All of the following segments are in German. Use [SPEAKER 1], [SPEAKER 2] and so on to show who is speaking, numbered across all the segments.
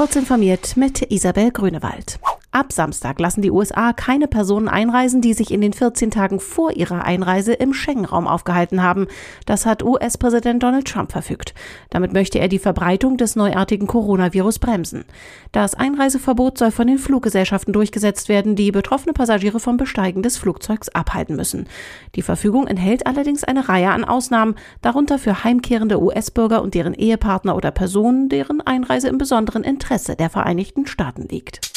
[SPEAKER 1] Kurz informiert mit Isabel Grünewald. Ab Samstag lassen die USA keine Personen einreisen, die sich in den 14 Tagen vor ihrer Einreise im Schengen-Raum aufgehalten haben. Das hat US-Präsident Donald Trump verfügt. Damit möchte er die Verbreitung des neuartigen Coronavirus bremsen. Das Einreiseverbot soll von den Fluggesellschaften durchgesetzt werden, die betroffene Passagiere vom Besteigen des Flugzeugs abhalten müssen. Die Verfügung enthält allerdings eine Reihe an Ausnahmen, darunter für heimkehrende US-Bürger und deren Ehepartner oder Personen, deren Einreise im besonderen Interesse der Vereinigten Staaten liegt.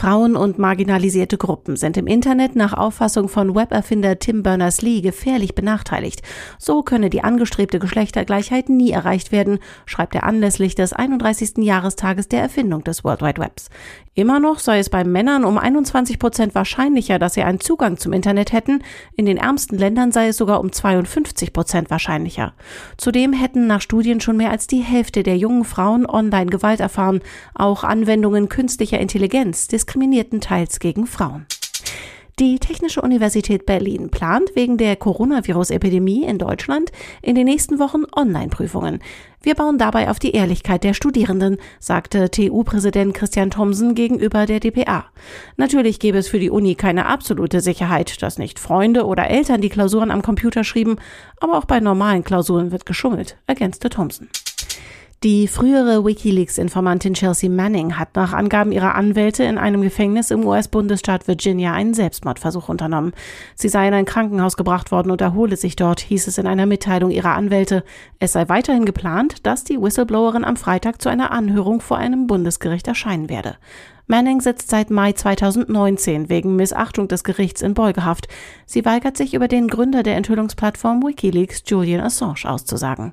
[SPEAKER 1] Frauen und marginalisierte Gruppen sind im Internet nach Auffassung von Weberfinder Tim Berners-Lee gefährlich benachteiligt. So könne die angestrebte Geschlechtergleichheit nie erreicht werden, schreibt er anlässlich des 31. Jahrestages der Erfindung des World Wide Webs. Immer noch sei es bei Männern um 21 Prozent wahrscheinlicher, dass sie einen Zugang zum Internet hätten. In den ärmsten Ländern sei es sogar um 52 Prozent wahrscheinlicher. Zudem hätten nach Studien schon mehr als die Hälfte der jungen Frauen online Gewalt erfahren. Auch Anwendungen künstlicher Intelligenz diskriminierten teils gegen Frauen. Die Technische Universität Berlin plant wegen der Coronavirus-Epidemie in Deutschland in den nächsten Wochen Online-Prüfungen. Wir bauen dabei auf die Ehrlichkeit der Studierenden, sagte TU-Präsident Christian Thomsen gegenüber der dpa. Natürlich gäbe es für die Uni keine absolute Sicherheit, dass nicht Freunde oder Eltern die Klausuren am Computer schrieben, aber auch bei normalen Klausuren wird geschummelt, ergänzte Thomsen. Die frühere Wikileaks-Informantin Chelsea Manning hat nach Angaben ihrer Anwälte in einem Gefängnis im US-Bundesstaat Virginia einen Selbstmordversuch unternommen. Sie sei in ein Krankenhaus gebracht worden und erhole sich dort, hieß es in einer Mitteilung ihrer Anwälte. Es sei weiterhin geplant, dass die Whistleblowerin am Freitag zu einer Anhörung vor einem Bundesgericht erscheinen werde. Manning sitzt seit Mai 2019 wegen Missachtung des Gerichts in Beugehaft. Sie weigert sich über den Gründer der Enthüllungsplattform Wikileaks, Julian Assange, auszusagen.